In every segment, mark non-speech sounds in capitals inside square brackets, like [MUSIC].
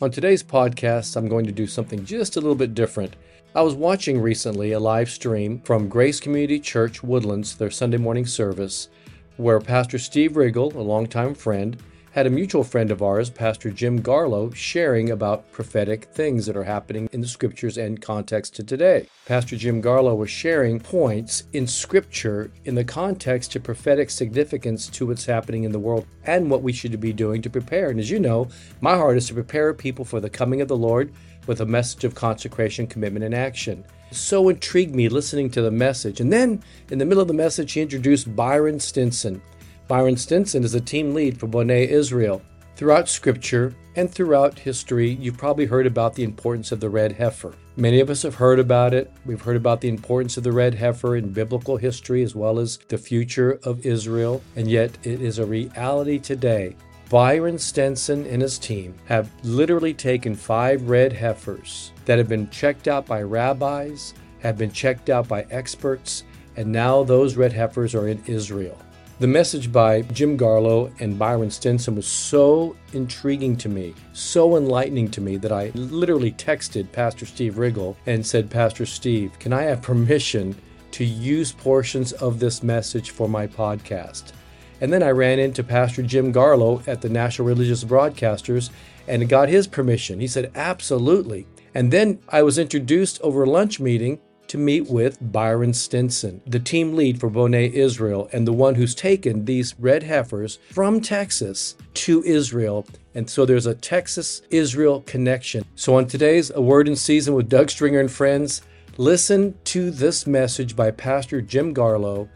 On today's podcast, I'm going to do something just a little bit different. I was watching recently a live stream from Grace Community Church Woodlands, their Sunday morning service, where Pastor Steve Riggle, a longtime friend, had a mutual friend of ours, Pastor Jim Garlow, sharing about prophetic things that are happening in the scriptures and context to today. Pastor Jim Garlow was sharing points in scripture in the context to prophetic significance to what's happening in the world and what we should be doing to prepare. And as you know, my heart is to prepare people for the coming of the Lord with a message of consecration, commitment, and action. so intrigued me listening to the message. And then in the middle of the message, he introduced Byron Stinson. Byron Stinson is a team lead for Boneh Israel. Throughout Scripture and throughout history, you've probably heard about the importance of the red heifer. Many of us have heard about it. We've heard about the importance of the red heifer in biblical history as well as the future of Israel, and yet it is a reality today. Byron Stinson and his team have literally taken five red heifers that have been checked out by rabbis, have been checked out by experts, and now those red heifers are in Israel. The message by Jim Garlow and Byron Stinson was so intriguing to me, so enlightening to me that I literally texted Pastor Steve Riggle and said, Pastor Steve, can I have permission to use portions of this message for my podcast? And then I ran into Pastor Jim Garlow at the National Religious Broadcasters and got his permission. He said, absolutely. And then I was introduced over a lunch meeting to meet with Byron Stinson, the team lead for Boneh Israel, and the one who's taken these red heifers from Texas to Israel. And so there's a Texas Israel connection. So on today's A Word in Season with Doug Stringer and friends, listen to this message by Pastor Jim Garlow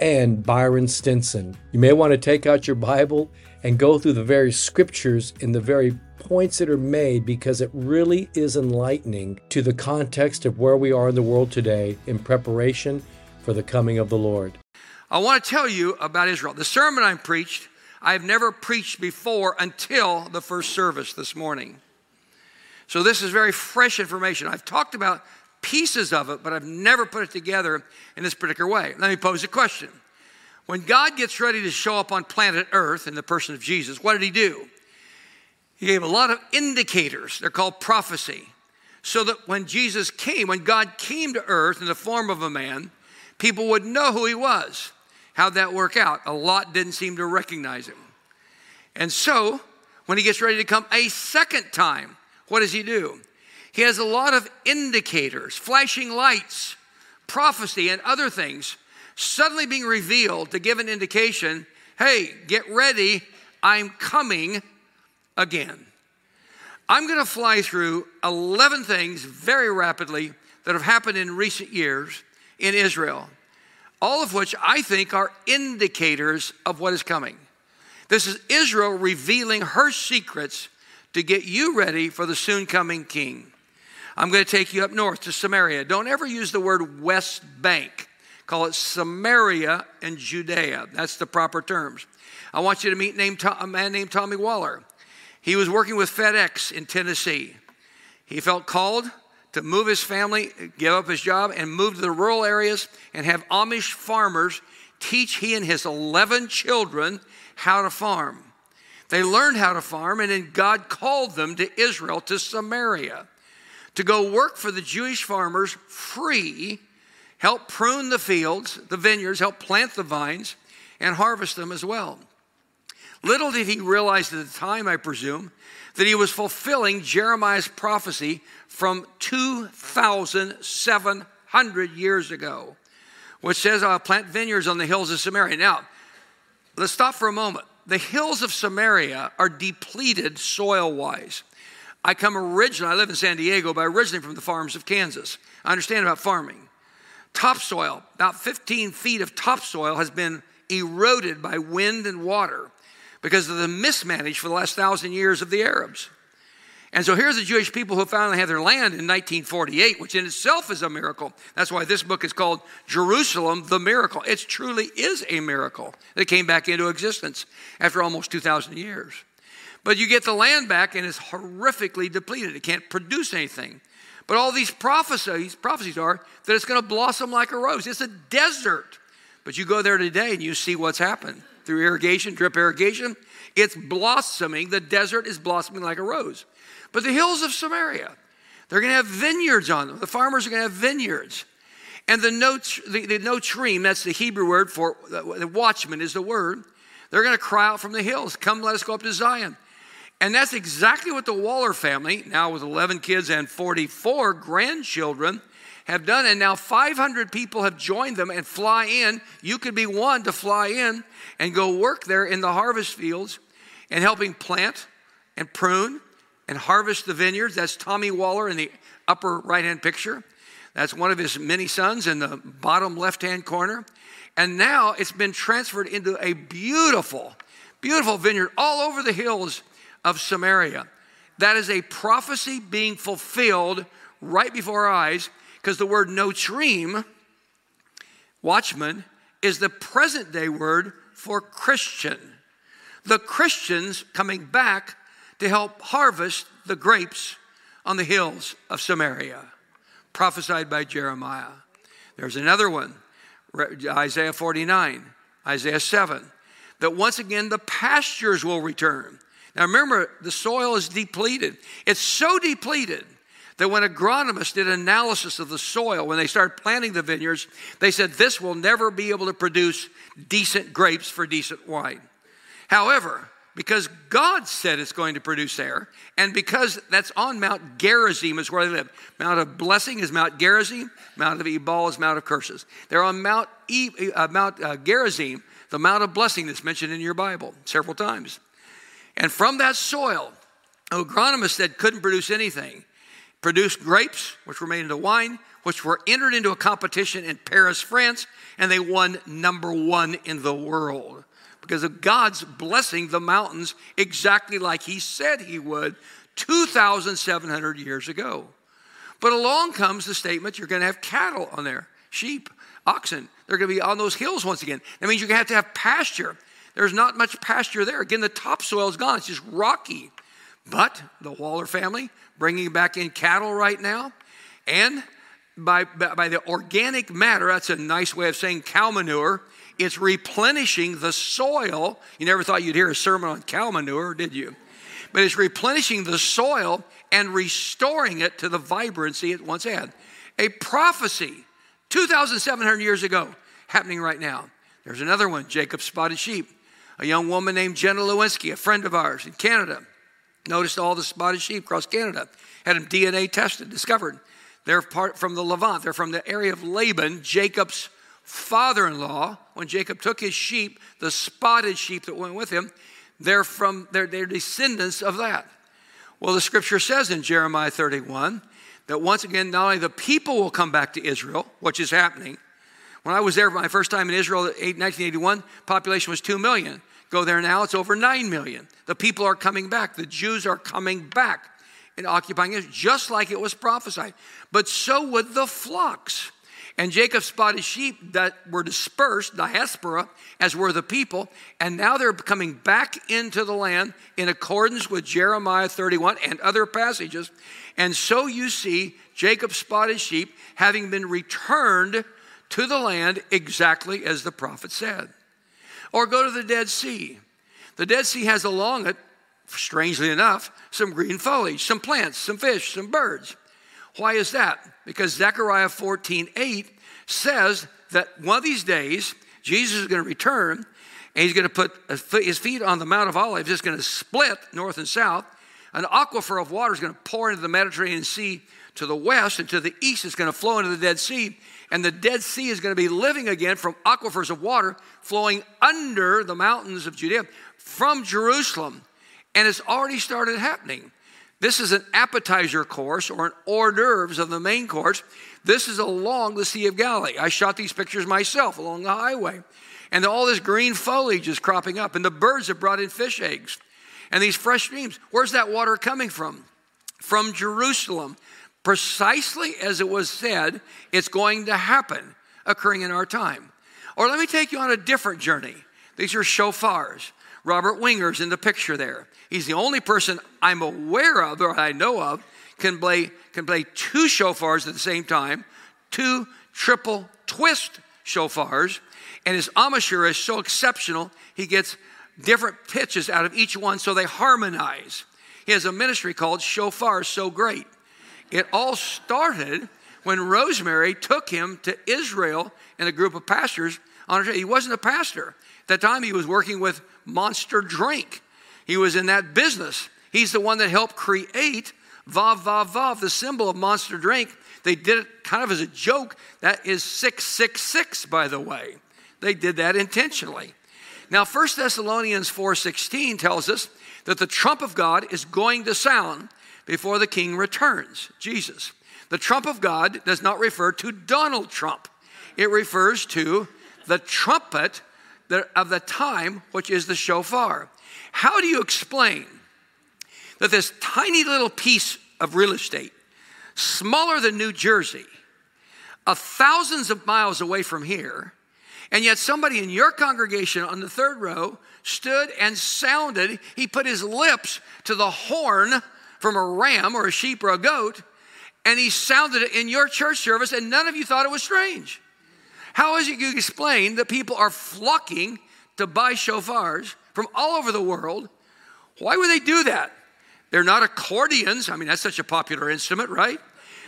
and Byron Stinson. You may want to take out your Bible and go through the various scriptures in the very points that are made because it really is enlightening to the context of where we are in the world today in preparation for the coming of the Lord. I want to tell you about Israel. The sermon I preached, I've never preached before until the first service this morning. So this is very fresh information. I've talked about pieces of it, but I've never put it together in this particular way. Let me pose a question. When God gets ready to show up on planet Earth in the person of Jesus, what did he do? He gave a lot of indicators. They're called prophecy. So that when Jesus came, when God came to earth in the form of a man, people would know who he was. How'd that work out? A lot didn't seem to recognize him. And so, when he gets ready to come a second time, what does he do? He has a lot of indicators, flashing lights, prophecy, and other things suddenly being revealed to give an indication hey, get ready, I'm coming again. I'm going to fly through 11 things very rapidly that have happened in recent years in Israel, all of which I think are indicators of what is coming. This is Israel revealing her secrets to get you ready for the soon coming king. I'm going to take you up north to Samaria. Don't ever use the word West Bank. Call it Samaria and Judea. That's the proper terms. I want you to meet a man named Tommy Waller. He was working with FedEx in Tennessee. He felt called to move his family, give up his job, and move to the rural areas and have Amish farmers teach he and his 11 children how to farm. They learned how to farm, and then God called them to Israel, to Samaria, to go work for the Jewish farmers free, help prune the fields, the vineyards, help plant the vines, and harvest them as well. Little did he realize at the time, I presume, that he was fulfilling Jeremiah's prophecy from 2,700 years ago, which says, I'll plant vineyards on the hills of Samaria. Now, let's stop for a moment. The hills of Samaria are depleted soil wise. I come originally, I live in San Diego, but originally from the farms of Kansas. I understand about farming. Topsoil, about 15 feet of topsoil has been eroded by wind and water because of the mismanaged for the last thousand years of the Arabs. And so here's the Jewish people who finally have their land in 1948, which in itself is a miracle. That's why this book is called Jerusalem, the Miracle. It truly is a miracle that came back into existence after almost 2,000 years. But you get the land back and it's horrifically depleted. It can't produce anything. But all these prophecies, prophecies are that it's going to blossom like a rose. It's a desert. But you go there today and you see what's happened through irrigation, drip irrigation. It's blossoming. The desert is blossoming like a rose. But the hills of Samaria, they're going to have vineyards on them. The farmers are going to have vineyards. And the, note, the, the notzrim, that's the Hebrew word for the watchman, is the word. They're going to cry out from the hills, Come, let us go up to Zion. And that's exactly what the Waller family, now with 11 kids and 44 grandchildren, have done. And now 500 people have joined them and fly in. You could be one to fly in and go work there in the harvest fields and helping plant and prune and harvest the vineyards. That's Tommy Waller in the upper right hand picture. That's one of his many sons in the bottom left hand corner. And now it's been transferred into a beautiful, beautiful vineyard all over the hills of Samaria. That is a prophecy being fulfilled right before our eyes because the word notzrim, watchman, is the present day word for Christian. The Christians coming back to help harvest the grapes on the hills of Samaria, prophesied by Jeremiah. There's another one, Isaiah 49, Isaiah 7, that once again the pastures will return. Now remember, the soil is depleted. It's so depleted that when agronomists did analysis of the soil, when they started planting the vineyards, they said this will never be able to produce decent grapes for decent wine. However, because God said it's going to produce there, and because that's on Mount Gerizim is where they live. Mount of blessing is Mount Gerizim, Mount of Ebal is Mount of curses. They're on Mount, e, uh, Mount uh, Gerizim, the Mount of blessing that's mentioned in your Bible several times. And from that soil, agronomists said couldn't produce anything produced grapes, which were made into wine, which were entered into a competition in Paris, France, and they won number one in the world because of God's blessing the mountains exactly like He said He would 2,700 years ago. But along comes the statement you're going to have cattle on there, sheep, oxen. They're going to be on those hills once again. That means you're going to have to have pasture. There's not much pasture there. Again, the topsoil is gone, it's just rocky. But the Waller family bringing back in cattle right now. And by, by the organic matter, that's a nice way of saying cow manure, it's replenishing the soil. You never thought you'd hear a sermon on cow manure, did you? But it's replenishing the soil and restoring it to the vibrancy it once had. A prophecy 2,700 years ago happening right now. There's another one Jacob's spotted sheep. A young woman named Jenna Lewinsky, a friend of ours in Canada, Noticed all the spotted sheep across Canada. Had them DNA tested, discovered. They're part from the Levant. They're from the area of Laban, Jacob's father-in-law. When Jacob took his sheep, the spotted sheep that went with him, they're from they're, they're descendants of that. Well, the scripture says in Jeremiah 31 that once again, not only the people will come back to Israel, which is happening. When I was there my first time in Israel in 1981, population was 2 million. Go there now, it's over 9 million. The people are coming back. The Jews are coming back and occupying it, just like it was prophesied. But so would the flocks. And Jacob spotted sheep that were dispersed, diaspora, as were the people, and now they're coming back into the land in accordance with Jeremiah 31 and other passages. And so you see Jacob spotted sheep having been returned to the land exactly as the prophet said. Or go to the Dead Sea. The Dead Sea has along it, strangely enough, some green foliage, some plants, some fish, some birds. Why is that? Because Zechariah 14 8 says that one of these days, Jesus is going to return and he's going to put his feet on the Mount of Olives. It's going to split north and south. An aquifer of water is going to pour into the Mediterranean Sea to the west, and to the east, it's going to flow into the Dead Sea and the Dead Sea is going to be living again from aquifers of water flowing under the mountains of Judea from Jerusalem. And it's already started happening. This is an appetizer course or an hors d'oeuvres of the main course. This is along the Sea of Galilee. I shot these pictures myself along the highway. And all this green foliage is cropping up, and the birds have brought in fish eggs. And these fresh streams, where's that water coming from? From Jerusalem precisely as it was said it's going to happen occurring in our time. Or let me take you on a different journey. These are shofars. Robert Winger's in the picture there. He's the only person I'm aware of or I know of can play, can play two shofars at the same time, two triple twist shofars. And his embouchure is so exceptional, he gets different pitches out of each one so they harmonize. he has a ministry called Shofar So Great. It all started when Rosemary took him to Israel and a group of pastors. He wasn't a pastor. At that time, he was working with Monster Drink. He was in that business. He's the one that helped create Vav Vav Vav, the symbol of Monster Drink. They did it kind of as a joke. That is 666, by the way. They did that intentionally. Now, 1 Thessalonians 4:16 tells us that the trump of God is going to sound before the king returns, Jesus. The trump of God does not refer to Donald Trump. It refers to the trumpet of the time, which is the shofar. How do you explain that this tiny little piece of real estate, smaller than New Jersey, a thousands of miles away from here, and yet somebody in your congregation on the third row stood and sounded, he put his lips to the horn from a ram or a sheep or a goat, and he sounded it in your church service, and none of you thought it was strange. How is it you explain that people are flocking to buy shofars from all over the world? Why would they do that? They're not accordions. I mean, that's such a popular instrument, right?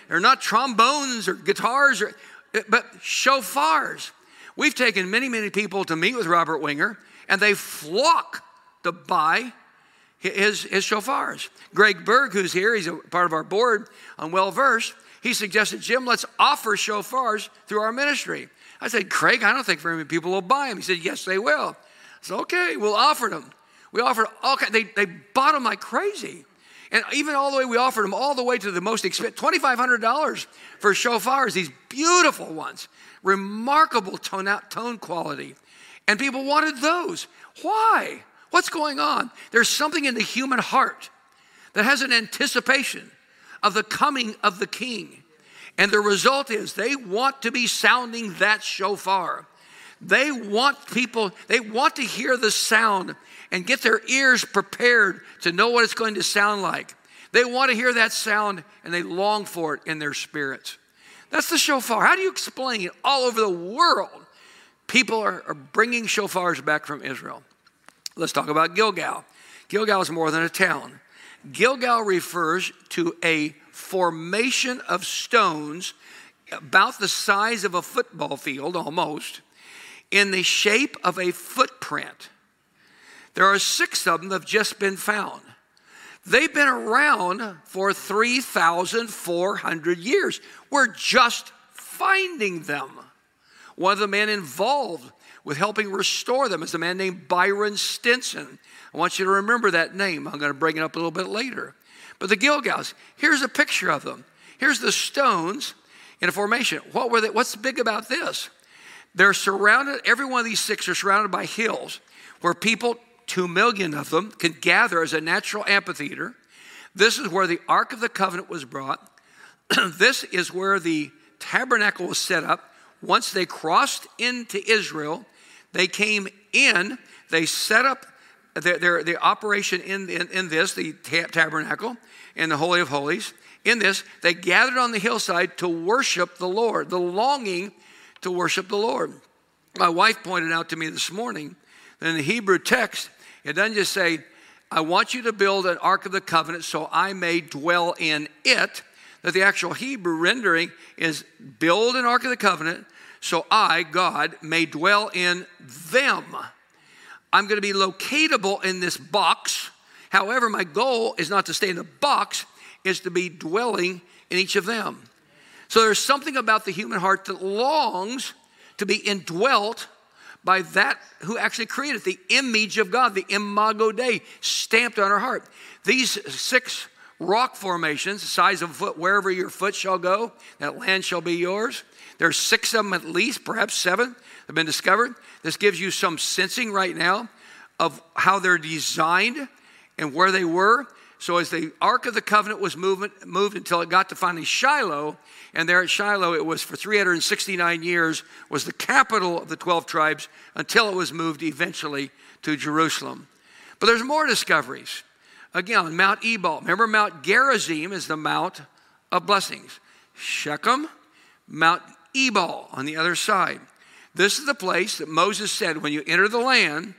They're not trombones or guitars, or, but shofars. We've taken many, many people to meet with Robert Winger, and they flock to buy his, his shofars. Greg Berg, who's here, he's a part of our board on Well Versed, he suggested, Jim, let's offer shofars through our ministry. I said, Craig, I don't think very many people will buy them. He said, Yes, they will. I said, Okay, we'll offer them. We offered all kinds, they, they bought them like crazy. And even all the way, we offered them all the way to the most expensive, $2,500 for shofars, these beautiful ones, remarkable tone, out, tone quality. And people wanted those. Why? What's going on? There's something in the human heart that has an anticipation of the coming of the king. And the result is they want to be sounding that shofar. They want people, they want to hear the sound and get their ears prepared to know what it's going to sound like. They want to hear that sound and they long for it in their spirits. That's the shofar. How do you explain it all over the world? People are, are bringing shofars back from Israel. Let's talk about Gilgal. Gilgal is more than a town. Gilgal refers to a formation of stones about the size of a football field almost in the shape of a footprint. There are six of them that have just been found. They've been around for 3,400 years. We're just finding them. One of the men involved with helping restore them is a man named Byron Stinson. I want you to remember that name. I'm going to bring it up a little bit later. But the Gilgals, here's a picture of them. Here's the stones in a formation. What were they, what's big about this? They're surrounded, every one of these six are surrounded by hills where people, two million of them, can gather as a natural amphitheater. This is where the Ark of the Covenant was brought. [CLEARS THROAT] this is where the tabernacle was set up. Once they crossed into Israel, they came in, they set up their, their, their operation in, in, in, this, the tabernacle, in the Holy of Holies. In this, they gathered on the hillside to worship the Lord, the longing to worship the Lord. My wife pointed out to me this morning that in the Hebrew text, it doesn't just say, I want you to build an Ark of the Covenant so I may dwell in it. That the actual Hebrew rendering is build an Ark of the Covenant so I, God, may dwell in them. I'm going to be locatable in this box. However, my goal is not to stay in the box, is to be dwelling in each of them. So there's something about the human heart that longs to be indwelt by that who actually created the image of God, the imago Dei, stamped on our heart. These six rock formations, the size of a foot, wherever your foot shall go, that land shall be yours. There's six of them at least, perhaps seven, have been discovered. This gives you some sensing right now of how they're designed and where they were. So as the Ark of the Covenant was moving, moved until it got to finally Shiloh, and there at Shiloh it was for 369 years, was the capital of the 12 tribes until it was moved eventually to Jerusalem. But there's more discoveries. Again, Mount Ebal. Remember, Mount Gerizim is the Mount of Blessings. Shechem, Mount Ebal on the other side. This is the place that Moses said when you enter the land,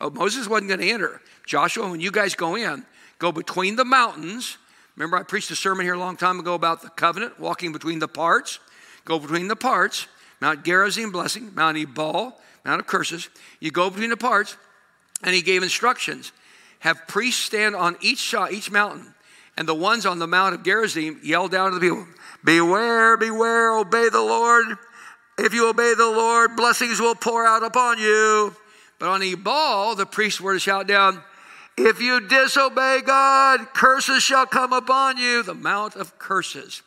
oh, Moses wasn't going to enter. Joshua, when you guys go in, go between the mountains. Remember, I preached a sermon here a long time ago about the covenant, walking between the parts. Go between the parts. Mount Gerizim, blessing. Mount Ebal, Mount of curses. You go between the parts, and he gave instructions. Have priests stand on each shot, each mountain, and the ones on the Mount of Gerizim yelled down to the people, Beware, beware, obey the Lord. If you obey the Lord, blessings will pour out upon you. But on Ebal, the priests were to shout down, If you disobey God, curses shall come upon you, the Mount of curses.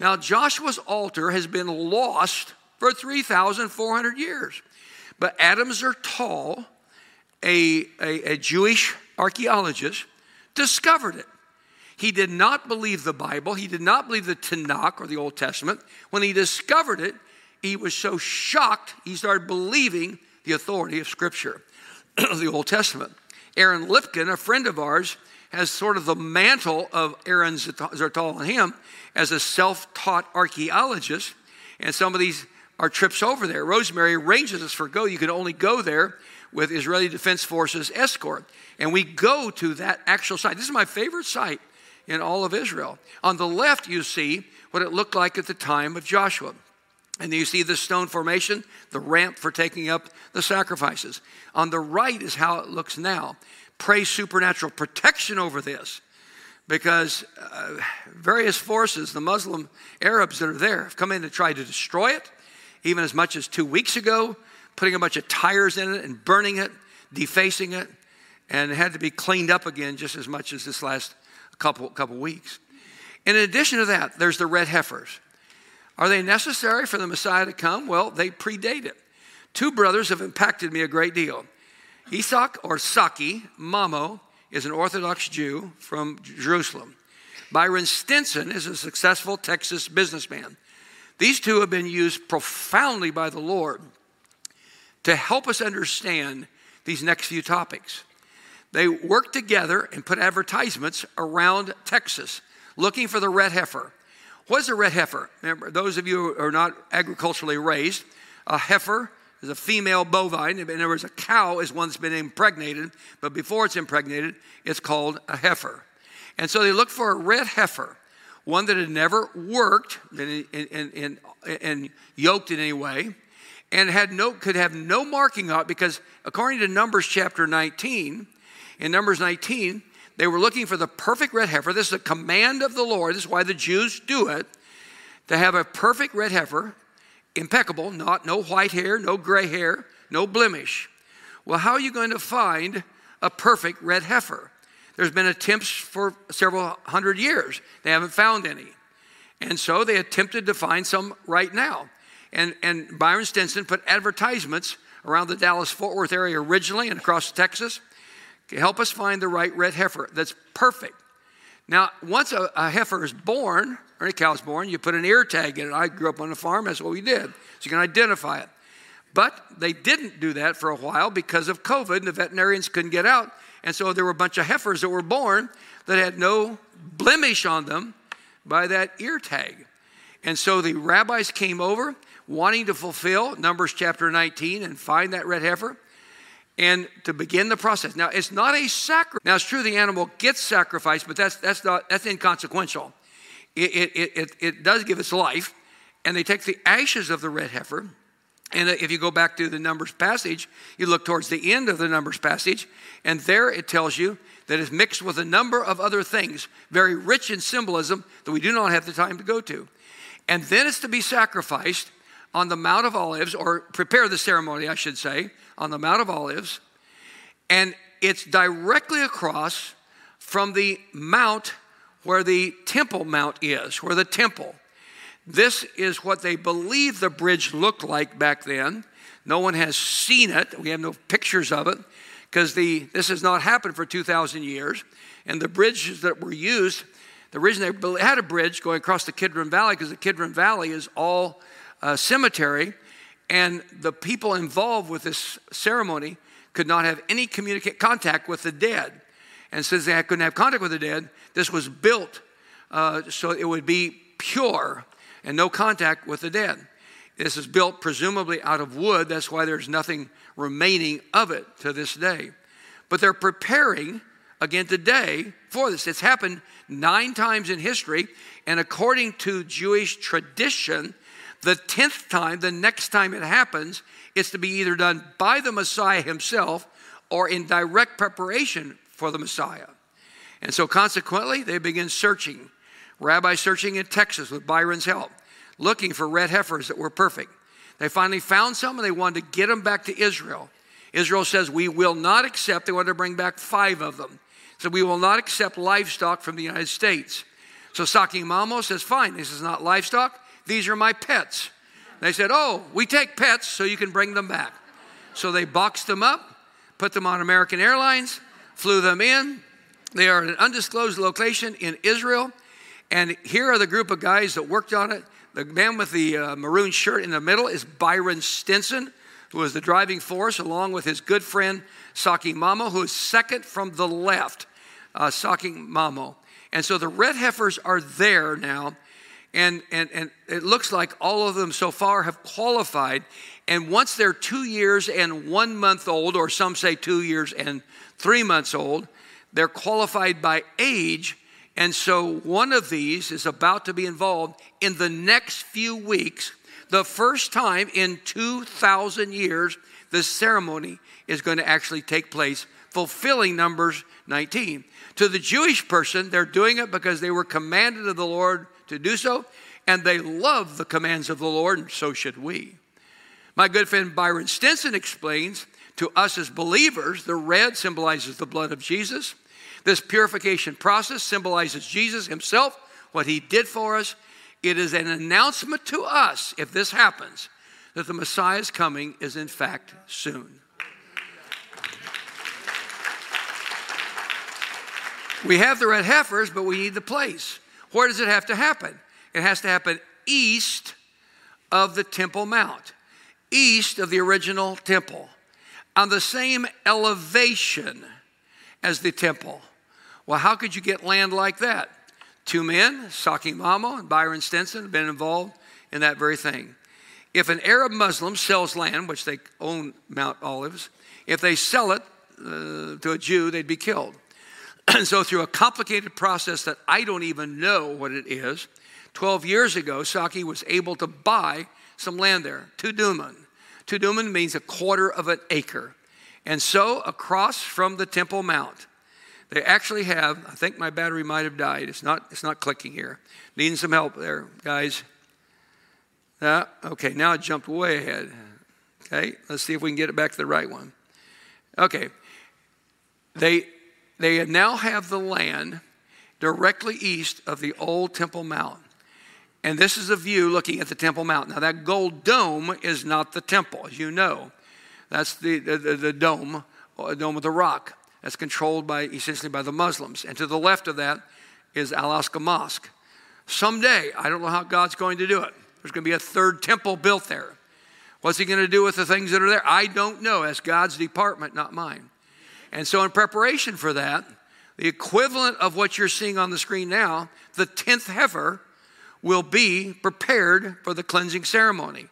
Now, Joshua's altar has been lost for 3,400 years. But Adam Zertal, a, a, a Jewish archaeologist, discovered it. He did not believe the Bible. He did not believe the Tanakh or the Old Testament. When he discovered it, he was so shocked, he started believing the authority of Scripture, [CLEARS THROAT] the Old Testament. Aaron Lipkin, a friend of ours, has sort of the mantle of Aaron Zertal on him as a self taught archaeologist. And some of these are trips over there. Rosemary arranges us for go. You can only go there with Israeli Defense Forces escort. And we go to that actual site. This is my favorite site in all of Israel. On the left, you see what it looked like at the time of Joshua. And you see the stone formation, the ramp for taking up the sacrifices. On the right is how it looks now. Pray supernatural protection over this because uh, various forces, the Muslim Arabs that are there, have come in to try to destroy it, even as much as two weeks ago, putting a bunch of tires in it and burning it, defacing it, and it had to be cleaned up again just as much as this last couple, couple weeks. In addition to that, there's the red heifers. Are they necessary for the Messiah to come? Well, they predate it. Two brothers have impacted me a great deal. Isak or Saki Mamo is an Orthodox Jew from Jerusalem. Byron Stinson is a successful Texas businessman. These two have been used profoundly by the Lord to help us understand these next few topics. They worked together and put advertisements around Texas looking for the red heifer. What is a red heifer? Remember, those of you who are not agriculturally raised, a heifer is a female bovine. In other words, a cow is one that's been impregnated, but before it's impregnated, it's called a heifer. And so they looked for a red heifer, one that had never worked and, yoked in any way, and had no, could have no marking on it because according to Numbers chapter 19, in Numbers 19, they were looking for the perfect red heifer. This is a command of the Lord. This is why the Jews do it. To have a perfect red heifer, impeccable, not no white hair, no gray hair, no blemish. Well, how are you going to find a perfect red heifer? There's been attempts for several hundred years. They haven't found any. And so they attempted to find some right now. And, and Byron Stinson put advertisements around the Dallas Fort Worth area originally and across Texas help us find the right red heifer that's perfect. Now, once a, a heifer is born, or a cow is born, you put an ear tag in it. I grew up on a farm, that's what we did. So you can identify it. But they didn't do that for a while because of COVID, and the veterinarians couldn't get out. And so there were a bunch of heifers that were born that had no blemish on them by that ear tag. And so the rabbis came over wanting to fulfill Numbers chapter 19 and find that red heifer and to begin the process. Now, it's not a sacrifice. Now, it's true the animal gets sacrificed, but that's, that's, not, that's inconsequential. It, it, it, it does give its life, and they take the ashes of the red heifer. And if you go back to the Numbers passage, you look towards the end of the Numbers passage, and there it tells you that it's mixed with a number of other things, very rich in symbolism that we do not have the time to go to. And then it's to be sacrificed on the Mount of Olives, or prepare the ceremony, I should say, on the Mount of Olives, and it's directly across from the mount where the Temple Mount is, where the temple. This is what they believe the bridge looked like back then. No one has seen it. We have no pictures of it because this has not happened for 2,000 years. And the bridges that were used, the reason they had a bridge going across the Kidron Valley because the Kidron Valley is all uh, cemetery and the people involved with this ceremony could not have any communicate contact with the dead. And since they couldn't have contact with the dead, this was built uh, so it would be pure and no contact with the dead. This is built presumably out of wood. That's why there's nothing remaining of it to this day. But they're preparing again today for this. It's happened nine times in history, and according to Jewish tradition, the tenth time, the next time it happens, it's to be either done by the Messiah himself or in direct preparation for the Messiah. And so consequently, they begin searching. Rabbi searching in Texas with Byron's help, looking for red heifers that were perfect. They finally found some and they wanted to get them back to Israel. Israel says, We will not accept, they wanted to bring back five of them. So we will not accept livestock from the United States. So Saki Mamo says, Fine, this is not livestock, these are my pets. They said, Oh, we take pets so you can bring them back. So they boxed them up, put them on American Airlines, flew them in. They are at an undisclosed location in Israel. And here are the group of guys that worked on it. The man with the uh, maroon shirt in the middle is Byron Stinson, who was the driving force, along with his good friend Saki Mamo, who is second from the left, uh, Saki Mamo. And so the red heifers are there now. And, and, and it looks like all of them so far have qualified. And once they're two years and one month old, or some say two years and three months old, they're qualified by age and so one of these is about to be involved in the next few weeks. The first time in 2,000 years, the ceremony is going to actually take place, fulfilling Numbers 19. To the Jewish person, they're doing it because they were commanded of the Lord to do so, and they love the commands of the Lord, and so should we. My good friend Byron Stinson explains to us as believers the red symbolizes the blood of Jesus. This purification process symbolizes Jesus himself, what he did for us. It is an announcement to us, if this happens, that the Messiah's coming is in fact soon. We have the red heifers, but we need the place. Where does it have to happen? It has to happen east of the Temple Mount, east of the original temple, on the same elevation as the temple. Well, how could you get land like that? Two men, Saki Mamo and Byron Stinson, have been involved in that very thing. If an Arab Muslim sells land, which they own Mount Olives, if they sell it uh, to a Jew, they'd be killed. And [CLEARS THROAT] so, through a complicated process that I don't even know what it is, 12 years ago, Saki was able to buy some land there, two dunam. Two dunam means a quarter of an acre. And so, across from the Temple Mount, they actually have, I think my battery might have died. It's not, it's not clicking here. Needing some help there, guys. Uh, okay, now it jumped way ahead. Okay, let's see if we can get it back to the right one. Okay, they, they now have the land directly east of the old Temple Mount. And this is a view looking at the Temple Mount. Now, that gold dome is not the temple, as you know. That's the, the, the, dome, a dome of the rock that's controlled by essentially by the Muslims. And to the left of that is Al Aqsa Mosque. Someday, I don't know how God's going to do it. There's going to be a third temple built there. What's he going to do with the things that are there? I don't know. That's God's department, not mine. And so, in preparation for that, the equivalent of what you're seeing on the screen now, the 10th heifer, will be prepared for the cleansing ceremony.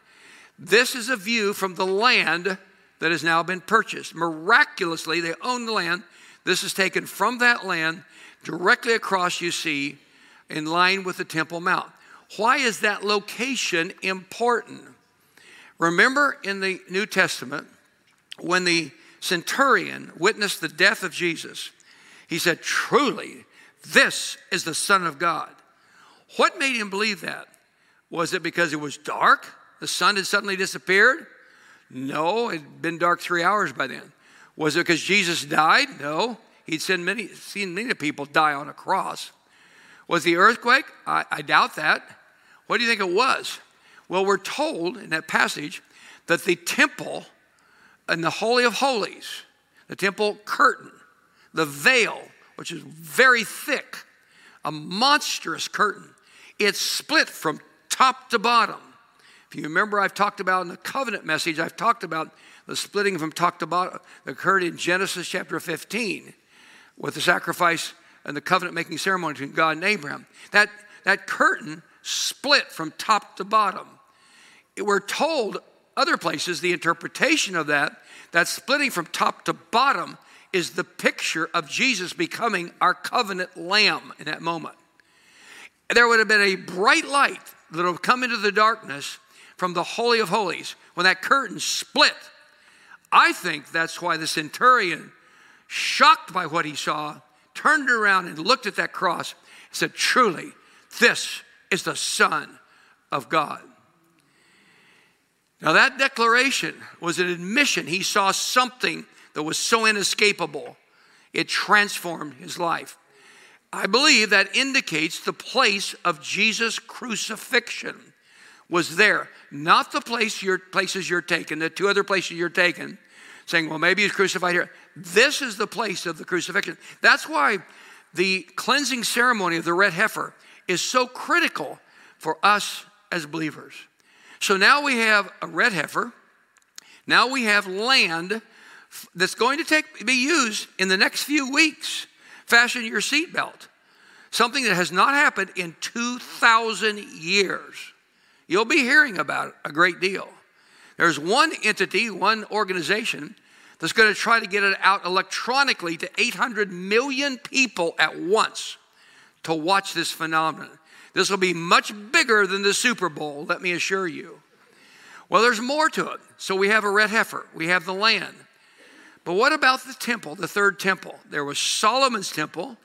This is a view from the land that has now been purchased. Miraculously, they own the land. This is taken from that land directly across, you see, in line with the Temple Mount. Why is that location important? Remember in the New Testament, when the centurion witnessed the death of Jesus, he said, Truly, this is the Son of God. What made him believe that? Was it because it was dark? The sun had suddenly disappeared? No, it had been dark three hours by then. Was it because Jesus died? No. He'd seen many, seen many people die on a cross. Was the earthquake? I, I doubt that. What do you think it was? Well, we're told in that passage that the temple and the Holy of Holies, the temple curtain, the veil, which is very thick, a monstrous curtain, It's split from top to bottom. If you remember, I've talked about in the covenant message, I've talked about the splitting from top to bottom that occurred in Genesis chapter 15 with the sacrifice and the covenant making ceremony between God and Abraham. That, that curtain split from top to bottom. We're told other places the interpretation of that, that splitting from top to bottom, is the picture of Jesus becoming our covenant lamb in that moment. There would have been a bright light that would have come into the darkness from the Holy of Holies when that curtain split. I think that's why the centurion, shocked by what he saw, turned around and looked at that cross and said, Truly, this is the Son of God. Now, that declaration was an admission. He saw something that was so inescapable, it transformed his life. I believe that indicates the place of Jesus' crucifixion was there, not the place your places you're taken, the two other places you're taken, saying, well, maybe he's crucified here. This is the place of the crucifixion. That's why the cleansing ceremony of the red heifer is so critical for us as believers. So now we have a red heifer. Now we have land that's going to take, be used in the next few weeks. Fasten your seatbelt. Something that has not happened in 2,000 years. You'll be hearing about it a great deal. There's one entity, one organization that's going to try to get it out electronically to 800 million people at once to watch this phenomenon. This will be much bigger than the Super Bowl, let me assure you. Well, there's more to it. So we have a red heifer, we have the land. But what about the temple, the third temple? There was Solomon's temple,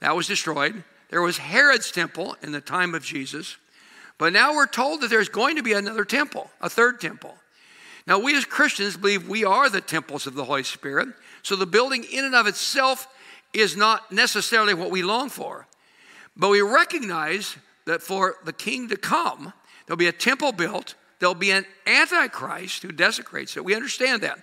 that was destroyed. There was Herod's temple in the time of Jesus. But now we're told that there's going to be another temple, a third temple. Now, we as Christians believe we are the temples of the Holy Spirit. So the building in and of itself is not necessarily what we long for. But we recognize that for the king to come, there'll be a temple built, there'll be an antichrist who desecrates it. We understand that.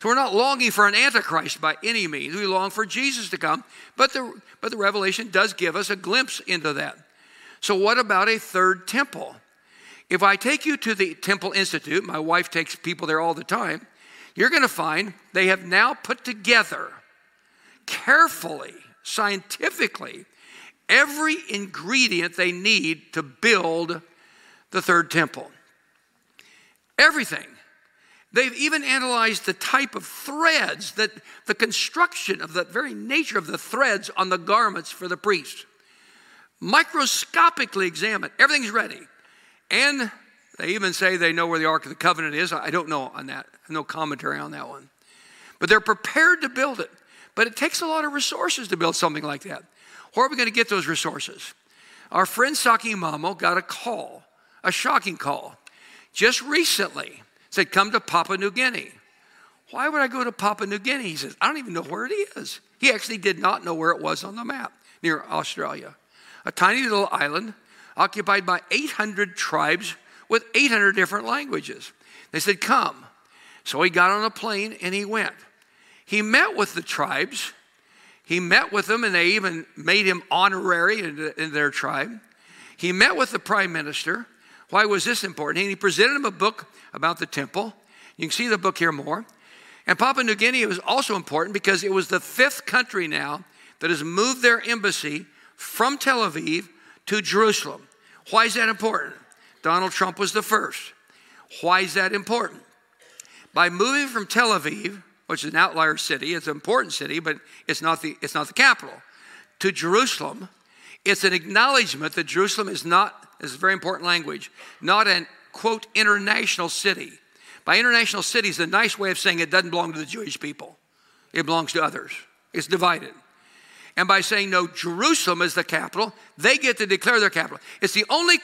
So we're not longing for an antichrist by any means. We long for Jesus to come, but the, but the revelation does give us a glimpse into that. So, what about a third temple? If I take you to the Temple Institute, my wife takes people there all the time, you're going to find they have now put together carefully, scientifically, every ingredient they need to build the third temple. Everything. They've even analyzed the type of threads, that the construction of the very nature of the threads on the garments for the priest. Microscopically examined. Everything's ready. And they even say they know where the Ark of the Covenant is. I don't know on that. No commentary on that one. But they're prepared to build it. But it takes a lot of resources to build something like that. Where are we going to get those resources? Our friend Saki Mamo got a call, a shocking call, just recently. Said, come to Papua New Guinea. Why would I go to Papua New Guinea? He says, I don't even know where it is. He actually did not know where it was on the map near Australia. A tiny little island occupied by 800 tribes with 800 different languages. They said, Come. So he got on a plane and he went. He met with the tribes he met with them, and they even made him honorary in, in their tribe. He met with the prime minister. Why was this important? And he presented him a book about the temple. You can see the book here more. And Papua New Guinea was also important because it was the fifth country now that has moved their embassy from Tel Aviv to Jerusalem. Why is that important? Donald Trump was the first. Why is that important? By moving from Tel Aviv, which is an outlier city. It's an important city, but it's not the, it's not the capital. To Jerusalem, it's an acknowledgement that Jerusalem is not, this is a very important language, not an quote international city. By international city is a nice way of saying it doesn't belong to the Jewish people. It belongs to others. It's divided. And by saying no, Jerusalem is the capital, they get to declare their capital. It's the only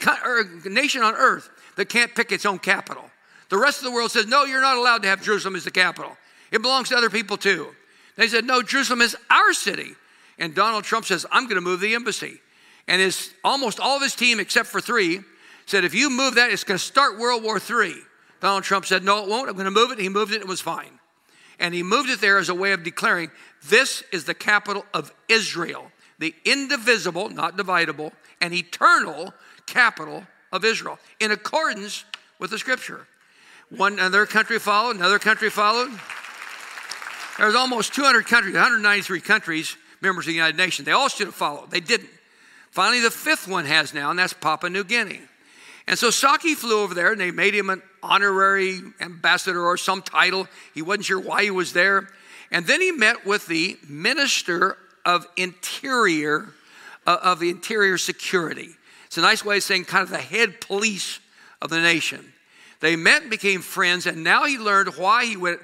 nation on earth that can't pick its own capital. The rest of the world says, no, you're not allowed to have Jerusalem as the capital. It belongs to other people too. They said, no, Jerusalem is our city. And Donald Trump says, I'm going to move the embassy. And his, almost all of his team, except for three, said, if you move that, it's going to start World War III. Donald Trump said, no, it won't. I'm going to move it. He moved it. It was fine. And he moved it there as a way of declaring this is the capital of Israel, the indivisible, not dividable, and eternal capital of Israel, in accordance with the scripture. One another country followed, another country followed. There was almost 200 countries, 193 countries, members of the United Nations. They all should have followed. They didn't. Finally, the fifth one has now, and that's Papua New Guinea. And so Saki flew over there, and they made him an honorary ambassador or some title. He wasn't sure why he was there. And then he met with the minister of interior, uh, of the interior security. It's a nice way of saying kind of the head police of the nation. They met and became friends, and now he learned why he went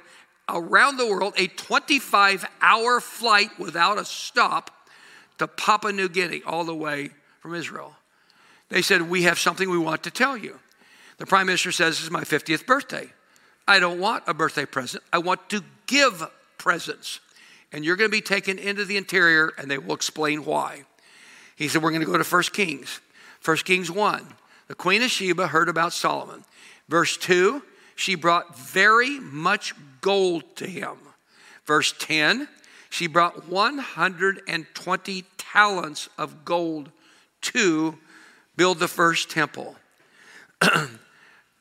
around the world a 25 hour flight without a stop to Papua New Guinea, all the way from Israel. They said, We have something we want to tell you. The prime minister says, This is my 50th birthday. I don't want a birthday present. I want to give presents. And you're going to be taken into the interior, and they will explain why. He said, We're going to go to 1 Kings. 1 Kings 1. The Queen of Sheba heard about Solomon. Verse 2, she brought very much gold to him. Verse 10, she brought 120 talents of gold to build the first temple. [CLEARS THROAT]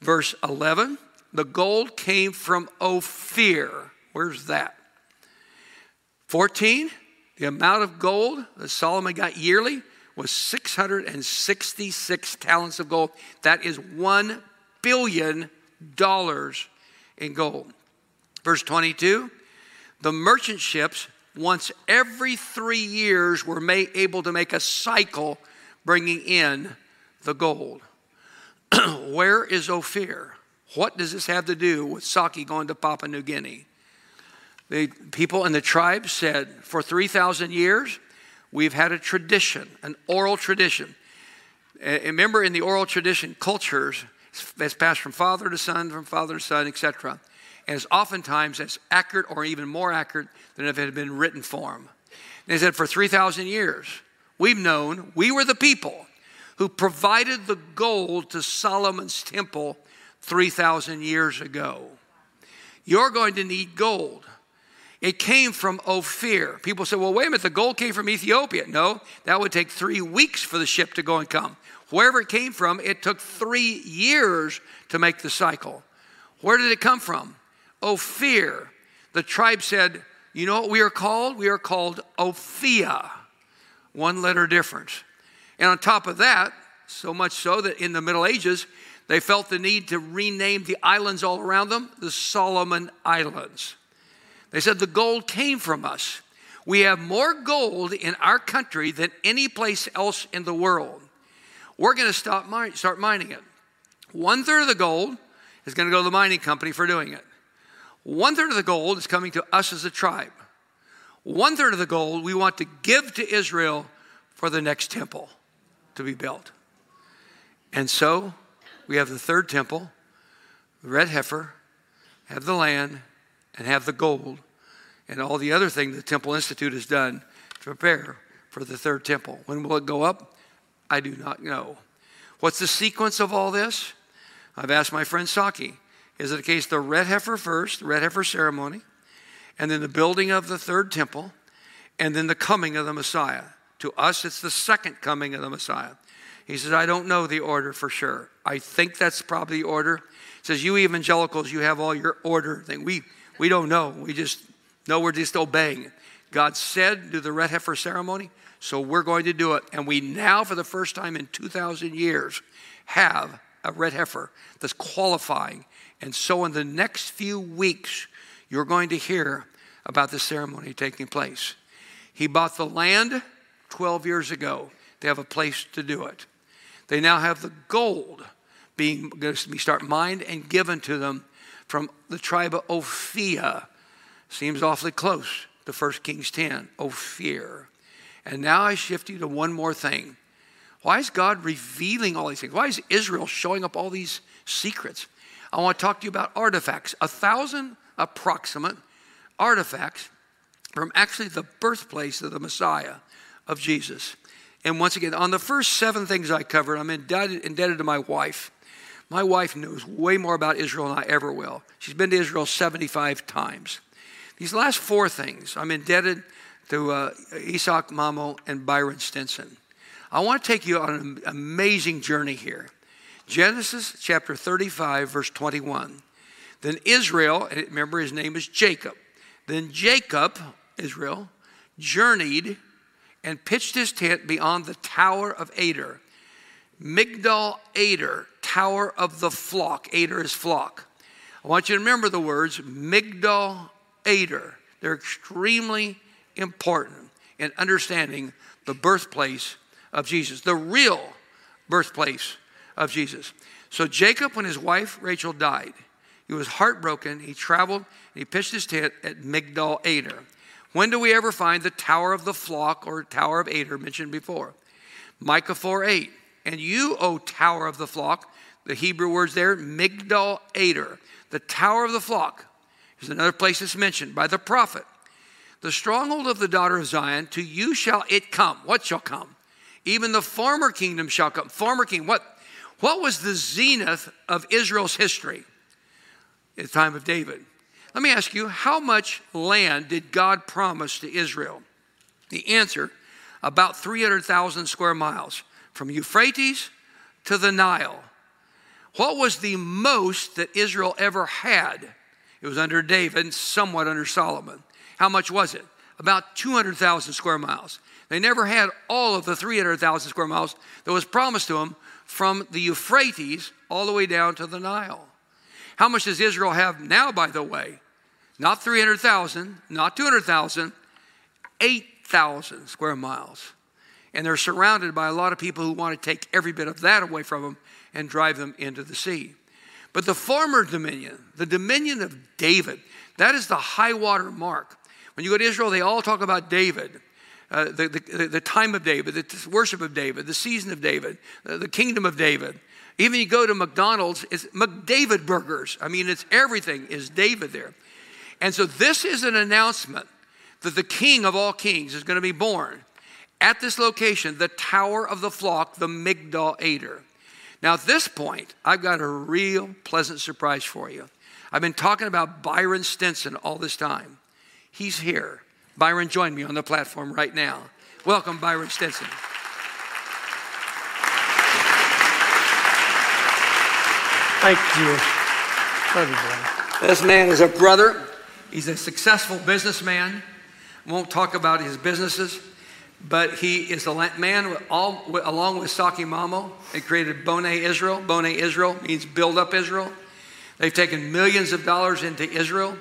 Verse 11, the gold came from Ophir. Where's that? 14, the amount of gold that Solomon got yearly was 666 talents of gold. That is $1 billion in gold. Verse 22, the merchant ships, once every three years, were able to make a cycle bringing in the gold. [CLEARS THROAT] Where is Ophir? What does this have to do with Saki going to Papua New Guinea? The people in the tribe said, for 3,000 years, we've had a tradition, an oral tradition. And remember, in the oral tradition cultures, it's passed from father to son, from father to son, etc. And it's oftentimes as accurate or even more accurate than if it had been written form. They said, for 3,000 years, we've known we were the people who provided the gold to Solomon's temple 3,000 years ago. You're going to need gold. It came from Ophir. People say, well, wait a minute, the gold came from Ethiopia. No, that would take three weeks for the ship to go and come. Wherever it came from, it took three years to make the cycle. Where did it come from? Ophir. The tribe said, You know what we are called? We are called Ophia. One letter difference. And on top of that, so much so that in the Middle Ages, they felt the need to rename the islands all around them the Solomon Islands. They said the gold came from us. We have more gold in our country than any place else in the world. We're going to stop start mining it. One third of the gold is going to go to the mining company for doing it. One third of the gold is coming to us as a tribe. One third of the gold we want to give to Israel for the next temple to be built. And so we have the third temple, the red heifer, have the land, and have the gold, and all the other things the Temple Institute has done to prepare for the third temple. When will it go up? I do not know. What's the sequence of all this? I've asked my friend Saki. Is it a case the red heifer first, the red heifer ceremony, and then the building of the third temple, and then the coming of the Messiah? To us, it's the second coming of the Messiah. He says, I don't know the order for sure. I think that's probably the order. He says, You evangelicals, you have all your order thing. We, we don't know. We just know we're just obeying. God said, Do the red heifer ceremony. So we're going to do it. And we now, for the first time in 2,000 years, have a red heifer that's qualifying. And so in the next few weeks, you're going to hear about the ceremony taking place. He bought the land 12 years ago. They have a place to do it. They now have the gold being going to be start mined and given to them from the tribe of Ophia. Seems awfully close to 1 Kings 10, Ophir. And now I shift you to one more thing. Why is God revealing all these things? Why is Israel showing up all these secrets? I want to talk to you about artifacts. A thousand approximate artifacts from actually the birthplace of the Messiah of Jesus. And once again, on the first seven things I covered, I'm indebted, indebted to my wife. My wife knows way more about Israel than I ever will. She's been to Israel 75 times. These last four things, I'm indebted to uh, Isaac Mamo and Byron Stinson. I want to take you on an amazing journey here. Genesis chapter 35, verse 21. Then Israel, remember his name is Jacob. Then Jacob, Israel, journeyed and pitched his tent beyond the tower of Ader. Migdal Ader, tower of the flock. Ader is flock. I want you to remember the words Migdal Ader, They're extremely important in understanding the birthplace of Jesus, the real birthplace of Jesus. So, Jacob, when his wife Rachel died, he was heartbroken. He traveled and he pitched his tent at Migdal Eder. When do we ever find the Tower of the Flock or Tower of Eder mentioned before? Micah 4 8. And you, O Tower of the Flock, the Hebrew words there, Migdal Eder, the Tower of the Flock. Is another place that's mentioned by the prophet. The stronghold of the daughter of Zion, to you shall it come. What shall come? Even the former kingdom shall come. Former king, what? What was the zenith of Israel's history at the time of David? Let me ask you, how much land did God promise to Israel? The answer about 300,000 square miles from Euphrates to the Nile. What was the most that Israel ever had? It was under David, somewhat under Solomon. How much was it? About 200,000 square miles. They never had all of the 300,000 square miles that was promised to them from the Euphrates all the way down to the Nile. How much does Israel have now, by the way? Not 300,000, not 200,000, 8,000 square miles. And they're surrounded by a lot of people who want to take every bit of that away from them and drive them into the sea. But the former dominion, the dominion of David, that is the high water mark. When you go to Israel, they all talk about David. Uh, the, the, the, time of David, the worship of David, the season of David, uh, the kingdom of David. Even you go to McDonald's, it's McDavid burgers. I mean, it's everything is David there. And so this is an announcement that the king of all kings is going to be born at this location, the Tower of the Flock, the Migdal Eder. Now, at this point, I've got a real pleasant surprise for you. I've been talking about Byron Stinson all this time. He's here. Byron, join me on the platform right now. Welcome, Byron Stinson. Thank you. Love you, brother. This man is a brother. He's a successful businessman. Won't talk about his businesses, but he is a man all, along with Saki Mamo. They created Boneh Israel. Boneh Israel means build up Israel. They've taken millions of dollars into Israel.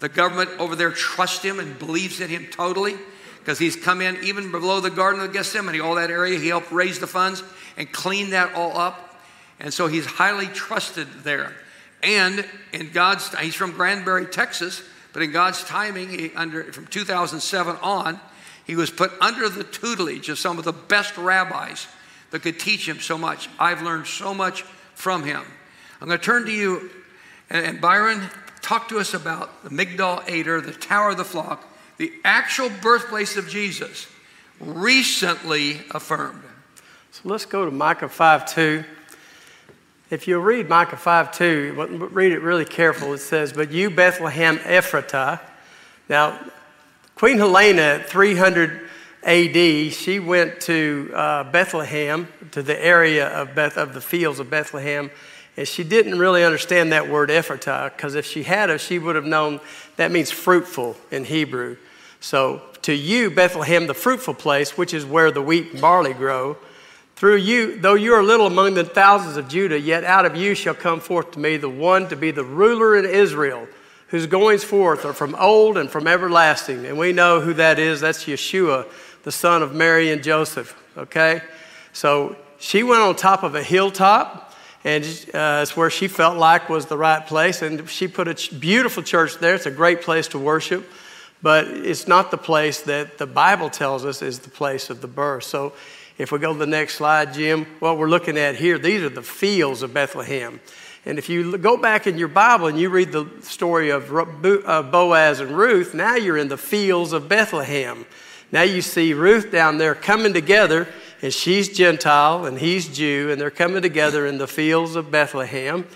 The government over there trusts him and believes in him totally because he's come in even below the Garden of Gethsemane, all that area. He helped raise the funds and clean that all up. And so he's highly trusted there. And in God's, he's from Granbury, Texas, but in God's timing, he, under, from 2007 on, he was put under the tutelage of some of the best rabbis that could teach him so much. I've learned so much from him. I'm going to turn to you, and, and Byron, talk to us about the Migdal Eder, the Tower of the Flock, the actual birthplace of Jesus, recently affirmed. So let's go to Micah 5 2. If you read Micah 5 2, read it really careful. It says, But you, Bethlehem Ephratah. Now, Queen Helena 300 AD, she went to uh, Bethlehem, to the area of, Beth, of the fields of Bethlehem, and she didn't really understand that word Ephratah, because if she had, she would have known that means fruitful in Hebrew. So, to you, Bethlehem, the fruitful place, which is where the wheat and barley grow, through you, though you are little among the thousands of Judah, yet out of you shall come forth to me the one to be the ruler in Israel, whose goings forth are from old and from everlasting. And we know who that is. That's Yeshua, the son of Mary and Joseph. Okay? So she went on top of a hilltop, and uh, it's where she felt like was the right place. And she put a beautiful church there. It's a great place to worship, but it's not the place that the Bible tells us is the place of the birth. So if we go to the next slide, Jim, what we're looking at here, these are the fields of Bethlehem. And if you go back in your Bible and you read the story of Boaz and Ruth, now you're in the fields of Bethlehem. Now you see Ruth down there coming together, and she's Gentile and he's Jew, and they're coming together in the fields of Bethlehem.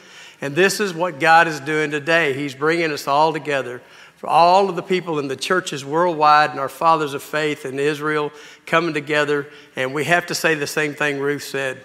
And this is what God is doing today. He's bringing us all together for all of the people in the churches worldwide and our fathers of faith in Israel coming together. And we have to say the same thing Ruth said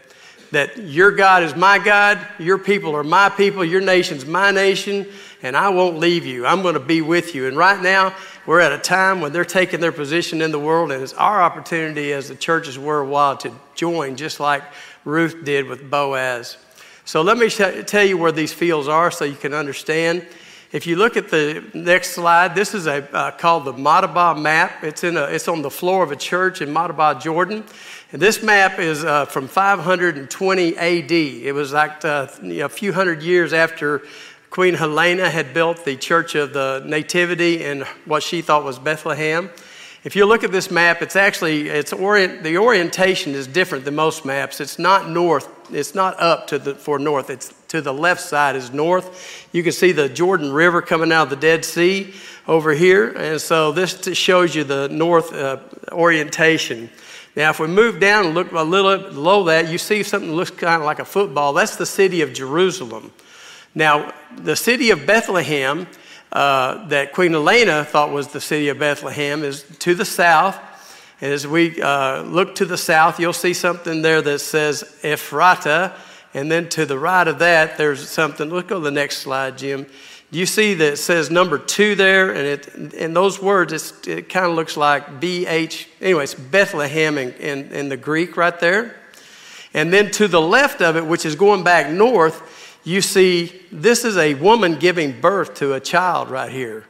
that your God is my God, your people are my people, your nation's my nation, and I won't leave you. I'm going to be with you. And right now, we're at a time when they're taking their position in the world, and it's our opportunity as the churches worldwide to join, just like Ruth did with Boaz. So let me tell you where these fields are so you can understand. If you look at the next slide, this is a uh, called the Madaba map. It's in a, it's on the floor of a church in Madaba, Jordan. And this map is uh, from 520 AD. It was like uh, a few hundred years after Queen Helena had built the Church of the Nativity in what she thought was Bethlehem. If you look at this map, it's actually it's orient, the orientation is different than most maps. It's not north. It's not up to the for north. It's to the left side is north. You can see the Jordan River coming out of the Dead Sea over here, and so this shows you the north uh, orientation. Now, if we move down and look a little below that, you see something that looks kind of like a football. That's the city of Jerusalem. Now, the city of Bethlehem, uh, that Queen Helena thought was the city of Bethlehem, is to the south. And as we uh, look to the south, you'll see something there that says Ephrata. And then to the right of that, there's something. Look on the next slide, Jim. You see that it says number two there? And it, in those words, it kind of looks like BH. Anyway, it's Bethlehem in, in, in the Greek right there. And then to the left of it, which is going back north, you see this is a woman giving birth to a child right here.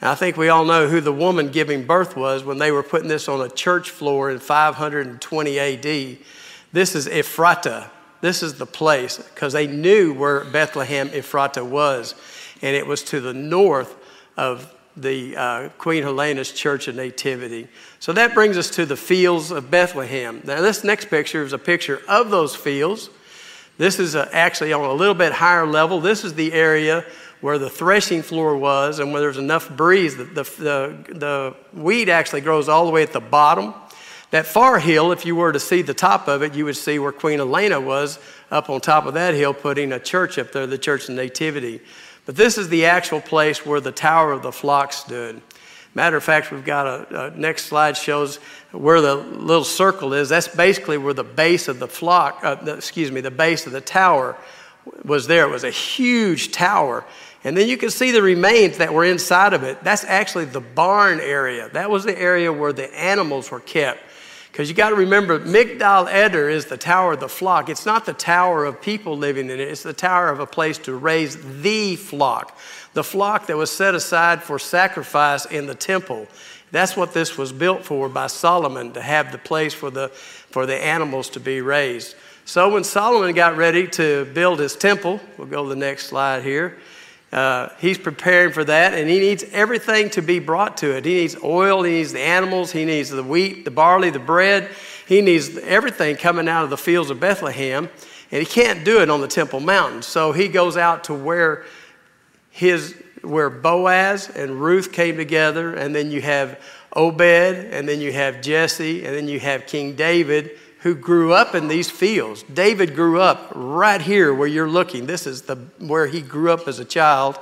And I think we all know who the woman giving birth was when they were putting this on a church floor in 520 AD. This is Ephrata. This is the place because they knew where Bethlehem Ephrata was and it was to the north of the uh, Queen Helena's Church of Nativity. So that brings us to the fields of Bethlehem. Now, this next picture is a picture of those fields. This is a, actually on a little bit higher level. This is the area where the threshing floor was and where there's enough breeze. The, the, the, the wheat actually grows all the way at the bottom. That far hill, if you were to see the top of it, you would see where Queen Helena was up on top of that hill, putting a church up there, the Church of Nativity. But this is the actual place where the Tower of the Flock stood. Matter of fact, we've got a, a, next slide shows where the little circle is. That's basically where the base of the flock, uh, the, excuse me, the base of the tower was there. It was a huge tower. And then you can see the remains that were inside of it. That's actually the barn area. That was the area where the animals were kept. Because you got to remember, Migdal Eder is the tower of the flock. It's not the tower of people living in it, it's the tower of a place to raise the flock. The flock that was set aside for sacrifice in the temple. That's what this was built for by Solomon, to have the place for the, for the animals to be raised. So when Solomon got ready to build his temple, we'll go to the next slide here. Uh, he's preparing for that, and he needs everything to be brought to it. He needs oil, he needs the animals, he needs the wheat, the barley, the bread. He needs everything coming out of the fields of Bethlehem, and he can't do it on the Temple Mountain. So he goes out to where his where Boaz and Ruth came together, and then you have Obed, and then you have Jesse, and then you have King David who grew up in these fields. David grew up right here where you're looking. This is the, where he grew up as a child.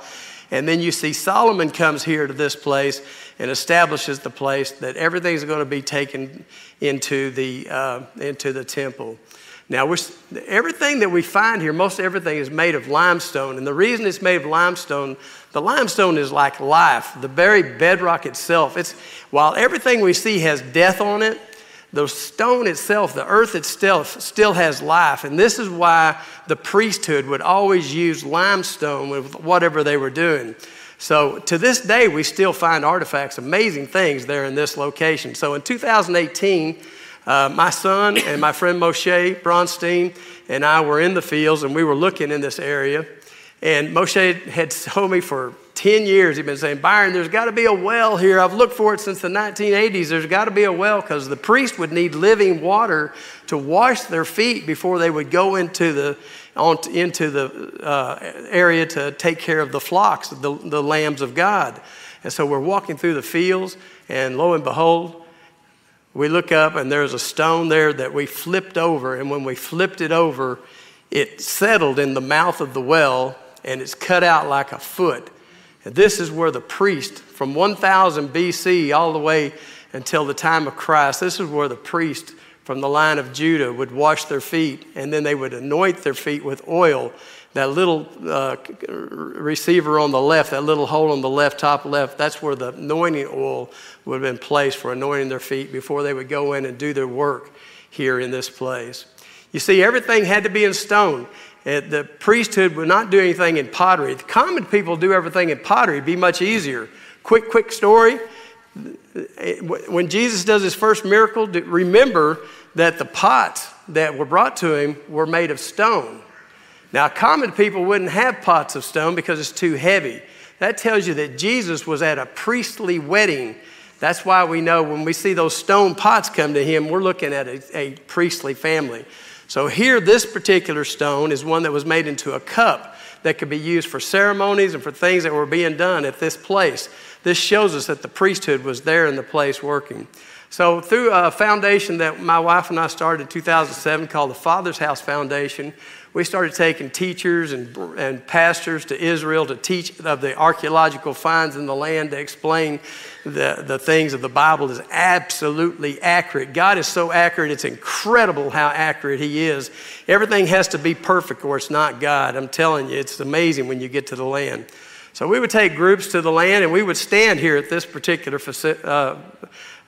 And then you see Solomon comes here to this place and establishes the place that everything's going to be taken into the, uh, into the temple. Now, everything that we find here, most everything is made of limestone. And the reason it's made of limestone, the limestone is like life, the very bedrock itself. It's, while everything we see has death on it, the stone itself, the earth itself, still has life. And this is why the priesthood would always use limestone with whatever they were doing. So to this day, we still find artifacts, amazing things there in this location. So in 2018, uh, my son and my friend Moshe Bronstein and I were in the fields and we were looking in this area. And Moshe had told me for 10 years, he'd been saying, Byron, there's got to be a well here. I've looked for it since the 1980s. There's got to be a well because the priest would need living water to wash their feet before they would go into the, on, into the uh, area to take care of the flocks, the, the lambs of God. And so we're walking through the fields, and lo and behold, we look up, and there's a stone there that we flipped over. And when we flipped it over, it settled in the mouth of the well, and it's cut out like a foot. And this is where the priest, from 1000 BC all the way until the time of Christ, this is where the priest from the line of Judah would wash their feet and then they would anoint their feet with oil. That little uh, receiver on the left, that little hole on the left, top left, that's where the anointing oil would have been placed for anointing their feet before they would go in and do their work here in this place. You see, everything had to be in stone. The priesthood would not do anything in pottery. The common people do everything in pottery. It'd be much easier. Quick, quick story. When Jesus does his first miracle, remember that the pots that were brought to him were made of stone. Now, common people wouldn't have pots of stone because it's too heavy. That tells you that Jesus was at a priestly wedding. That's why we know when we see those stone pots come to him, we're looking at a, a priestly family. So, here, this particular stone is one that was made into a cup that could be used for ceremonies and for things that were being done at this place. This shows us that the priesthood was there in the place working. So, through a foundation that my wife and I started in 2007 called the Father's House Foundation, we started taking teachers and, and pastors to Israel to teach of the archaeological finds in the land to explain the, the things of the Bible is absolutely accurate. God is so accurate, it's incredible how accurate He is. Everything has to be perfect or it's not God. I'm telling you, it's amazing when you get to the land. So we would take groups to the land and we would stand here at this particular uh,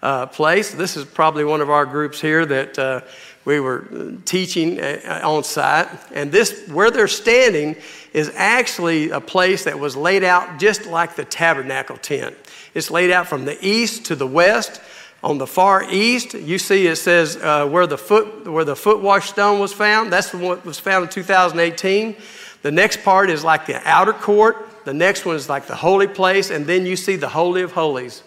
uh, place. This is probably one of our groups here that uh, we were teaching uh, on site. And this, where they're standing, is actually a place that was laid out just like the tabernacle tent. It's laid out from the east to the west. On the far east, you see it says uh, where the foot where the foot wash stone was found. That's that was found in 2018. The next part is like the outer court. The next one is like the holy place, and then you see the holy of holies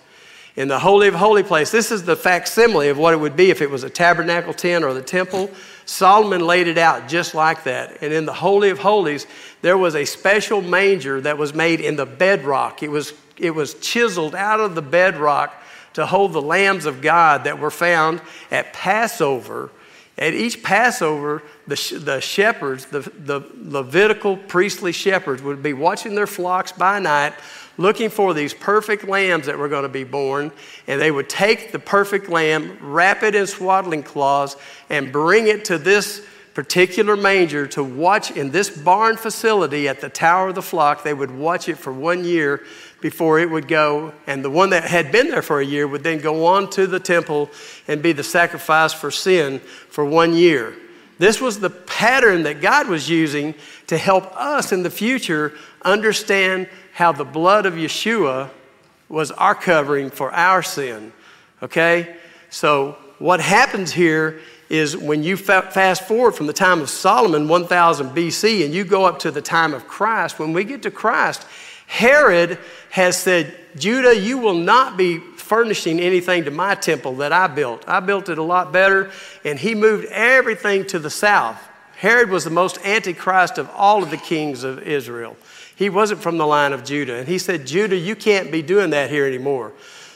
in the Holy of Holy place. This is the facsimile of what it would be if it was a tabernacle tent or the temple. Solomon laid it out just like that. And in the Holy of Holies, there was a special manger that was made in the bedrock. It was, it was chiseled out of the bedrock to hold the lambs of God that were found at Passover. At each Passover, the, the shepherds, the, the Levitical priestly shepherds, would be watching their flocks by night looking for these perfect lambs that were going to be born. And they would take the perfect lamb, wrap it in swaddling cloths, and bring it to this particular manger to watch in this barn facility at the Tower of the Flock. They would watch it for one year before it would go. And the one that had been there for a year would then go on to the temple and be the sacrifice for sin for one year. This was the pattern that God was using to help us in the future understand how the blood of Yeshua was our covering for our sin. Okay? So, what happens here is when you fast forward from the time of Solomon, 1000 BC, and you go up to the time of Christ, when we get to Christ, Herod has said, Judah, you will not be furnishing anything to my temple that I built. I built it a lot better, and he moved everything to the south. Herod was the most antichrist of all of the kings of Israel. He wasn't from the line of Judah. And he said, Judah, you can't be doing that here anymore.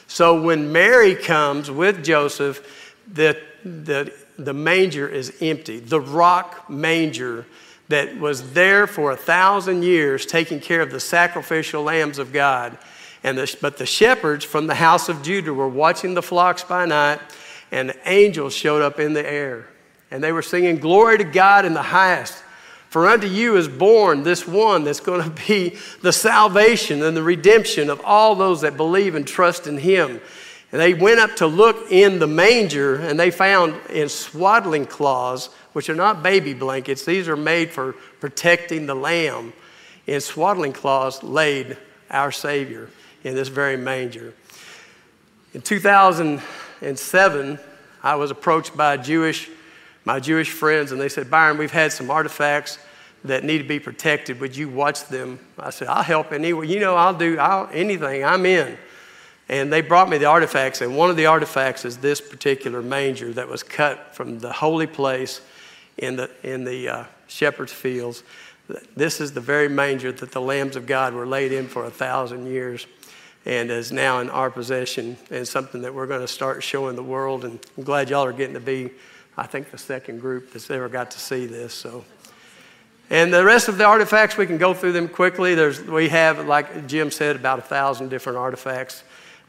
So when Mary comes with Joseph, the, the, the manger is empty. The rock manger that was there for a thousand years taking care of the sacrificial lambs of God. And the, but the shepherds from the house of Judah were watching the flocks by night, and angels showed up in the air. And they were singing, Glory to God in the highest for unto you is born this one that's going [LAUGHS] to be the salvation and the redemption of all those that believe and trust in him. And they went up to look in the manger, and they found in swaddling cloths, which are not baby blankets, these are made for protecting the lamb. In swaddling cloths laid our Savior in this very manger. In 2007, I was approached by Jewish my Jewish friends, and they said, Byron, we've had some artifacts that need to be protected. Would you watch them? I said, I'll help anyway. You know, I'll do I'll, anything. I'm in. And they brought me the artifacts, and one of the artifacts is this particular manger that was cut from the holy place in the, in the uh, shepherd's fields. This is the very manger that the lambs of God were laid in for a thousand years and is now in our possession and something that we're going to start showing the world. And I'm glad y'all are getting to be I think, the second group that's ever got to see this. So, and the rest of the artifacts, we can go through them quickly. There's, we have, like Jim said, about a thousand different artifacts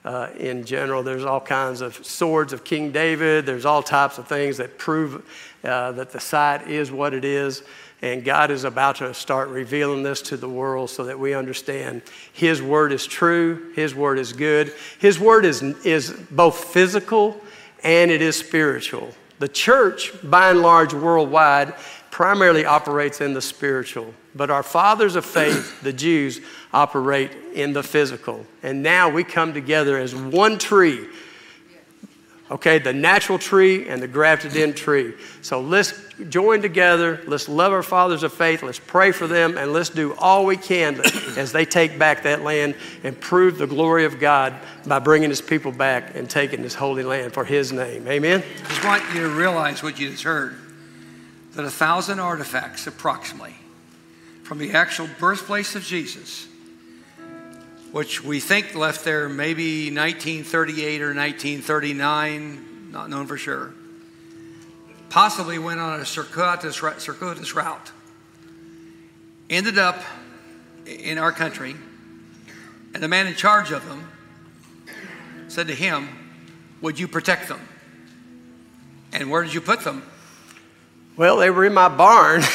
uh, in general. There's all kinds of swords of King David. There's all types of things that prove uh, that the site is what it is. And God is about to start revealing this to the world so that we understand His word is true, His word is good. His word is, is both physical and it is spiritual. The church, by and large, worldwide, primarily operates in the spiritual, but our fathers of faith, the Jews, operate in the physical. And now we come together as one tree okay, the natural tree and the grafted in tree. So let's join together. Let's love our fathers of faith. Let's pray for them and let's do all we can [COUGHS] as they take back that land and prove the glory of God by bringing his people back and taking this holy land for his name. Amen. I just want you to realize what you just heard that a thousand artifacts, approximately, from the actual birthplace of Jesus which we think left there maybe 1938 or 1939, not known for sure. Possibly went on a circuitous, circuitous route. Ended up in our country, and the man in charge of them said to him, Would you protect them? And where did you put them? Well, they were in my barn. [LAUGHS]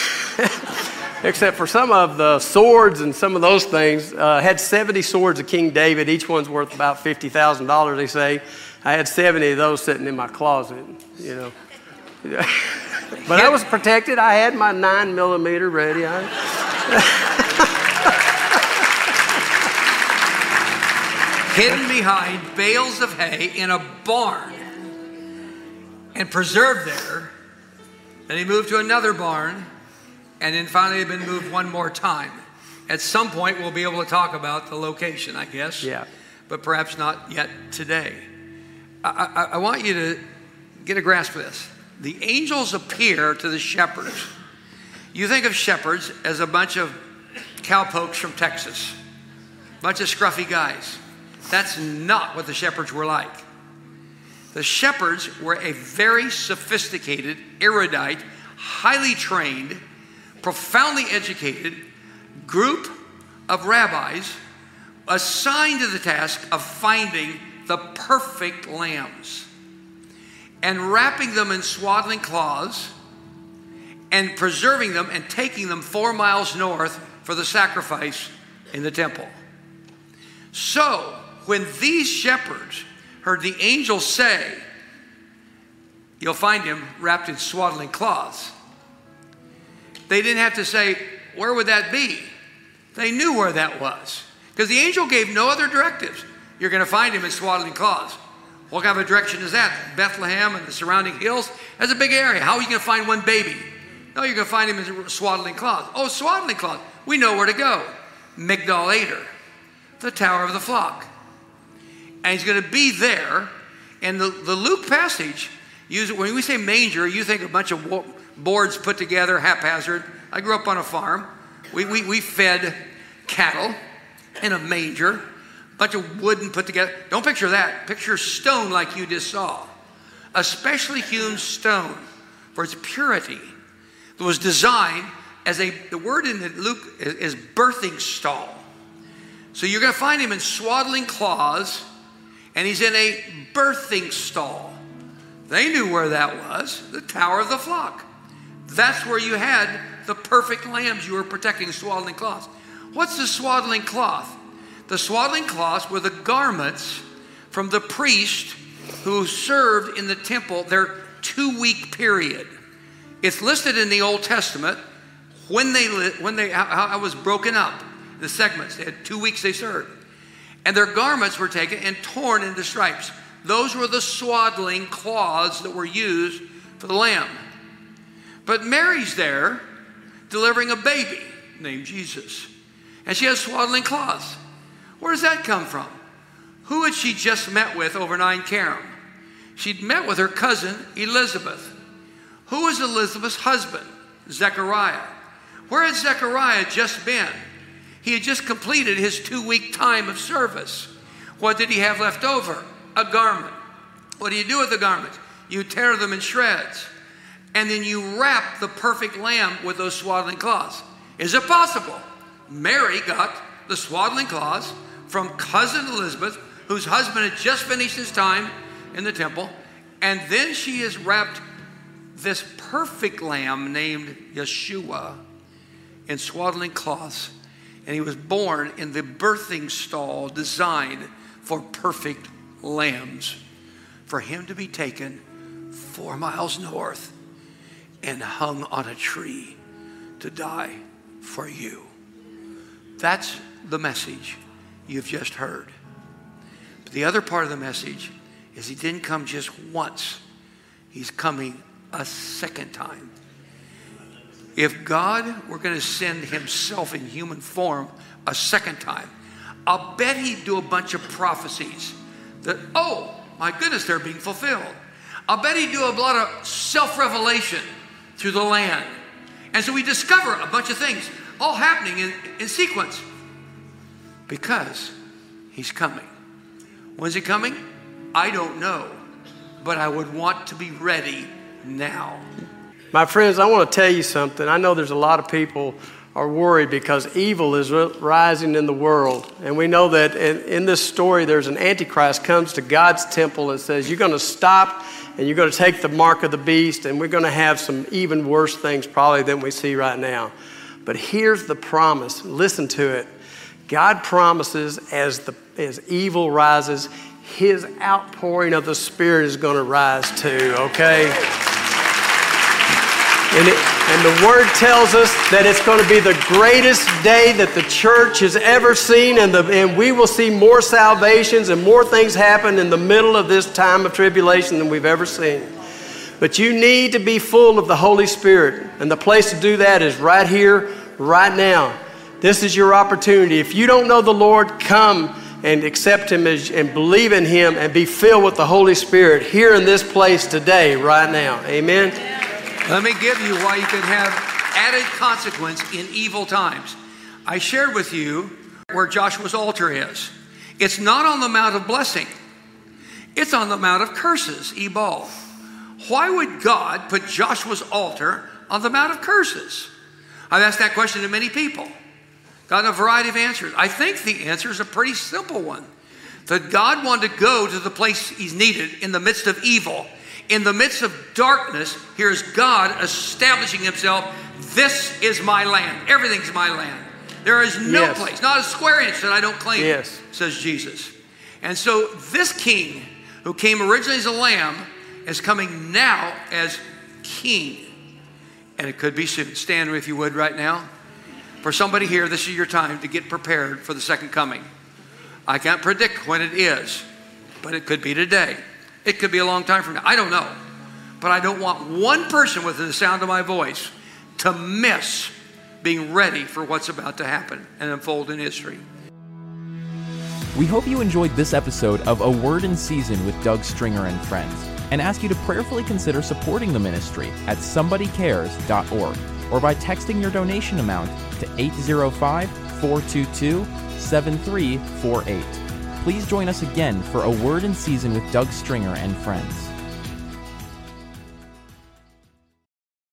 except for some of the swords and some of those things. Uh, had 70 swords of King David. Each one's worth about $50,000, they say. I had 70 of those sitting in my closet, you know. [LAUGHS] but I was protected. I had my 9 millimeter ready. [LAUGHS] Hidden behind bales of hay in a barn and preserved there. Then he moved to another barn and then finally they've been moved one more time. At some point, we'll be able to talk about the location, I guess. Yeah. But perhaps not yet today. I, I, I want you to get a grasp of this. The angels appear to the shepherds. You think of shepherds as a bunch of cowpokes from Texas, bunch of scruffy guys. That's not what the shepherds were like. The shepherds were a very sophisticated, erudite, highly trained, profoundly educated group of rabbis assigned to the task of finding the perfect lambs and wrapping them in swaddling cloths and preserving them and taking them four miles north for the sacrifice in the temple. So, when these shepherds heard the angel say, You'll find him wrapped in swaddling cloths, they didn't have to say, Where would that be? They knew where that was. Because the angel gave no other directives. You're going to find him in swaddling cloths. What kind of a direction is that? Bethlehem and the surrounding hills? That's a big area. How are you going to find one baby? No, you're going to find him in swaddling cloths. Oh, swaddling cloths. We know where to go. Migdal Eder, the Tower of the Flock. And he's going to be there. And the, the Luke passage, use, when we say manger, you think a bunch of boards put together haphazard. I grew up on a farm. We, we, we fed cattle in a manger, a bunch of wooden put together. Don't picture that. Picture stone like you just saw. A specially hewn stone for its purity It was designed as a, the word in Luke is, is birthing stall. So you're going to find him in swaddling cloths, and he's in a birthing stall. They knew where that was the Tower of the Flock. That's where you had the perfect lambs you were protecting, swaddling cloths. What's the swaddling cloth? The swaddling cloths were the garments from the priest who served in the temple their two week period. It's listed in the Old Testament when they, when they, how it was broken up, the segments. They had two weeks they served. And their garments were taken and torn into stripes. Those were the swaddling cloths that were used for the lamb. But Mary's there delivering a baby named Jesus. And she has swaddling cloths. Where does that come from? Who had she just met with over Nine? She'd met with her cousin Elizabeth. Who was Elizabeth's husband? Zechariah. Where had Zechariah just been? He had just completed his two week time of service. What did he have left over? A garment. What do you do with the garments? You tear them in shreds and then you wrap the perfect lamb with those swaddling cloths. Is it possible? Mary got the swaddling cloths from cousin Elizabeth, whose husband had just finished his time in the temple, and then she has wrapped this perfect lamb named Yeshua in swaddling cloths. And he was born in the birthing stall designed for perfect lambs, for him to be taken four miles north and hung on a tree to die for you. That's the message you've just heard. But the other part of the message is he didn't come just once, he's coming a second time. If God were going to send himself in human form a second time, I'll bet he'd do a bunch of prophecies that, oh, my goodness, they're being fulfilled. I'll bet he'd do a lot of self revelation through the land. And so we discover a bunch of things all happening in, in sequence because he's coming. When's he coming? I don't know, but I would want to be ready now. My friends, I want to tell you something. I know there's a lot of people are worried because evil is rising in the world. And we know that in, in, this story, there's an antichrist comes to God's temple and says, You're going to stop and you're going to take the mark of the beast, and we're going to have some even worse things probably than we see right now. But here's the promise listen to it. God promises as, the, as evil rises, his outpouring of the Spirit is going to rise too, okay? And, it, and, the word tells us that it's going to be the greatest day that the church has ever seen, and, the, and we will see more salvations and more things happen in the middle of this time of tribulation than we've ever seen. But you need to be full of the Holy Spirit, and the place to do that is right here, right now. This is your opportunity. If you don't know the Lord, come and accept Him as, and believe in Him and be filled with the Holy Spirit here in this place today, right now. Amen. Let me give you why you can have added consequence in evil times. I shared with you where Joshua's altar is. It's not on the Mount of Blessing, it's on the Mount of Curses, Ebal. Why would God put Joshua's altar on the Mount of Curses? I've asked that question to many people, gotten a variety of answers. I think the answer is a pretty simple one that God wanted to go to the place He's needed in the midst of evil in the midst of darkness, here's God establishing himself. This is my land. Everything's my land. There is no yes. place, not a square inch that I don't claim, yes. says Jesus. And so this king, who came originally as a lamb, is coming now as king. And it could be soon. Stand if you would right now. For somebody here, this is your time to get prepared for the second coming. I can't predict when it is, but it could be today. It could be a long time from now. I don't know. But I don't want one person within the sound of my voice to miss being ready for what's about to happen and unfold in history. We hope you enjoyed this episode of A Word in Season with Doug Stringer and Friends and ask you to prayerfully consider supporting the ministry at somebodycares.org or by texting your donation amount to 805 422 7348 please join us again for A Word in Season with Doug Stringer and friends.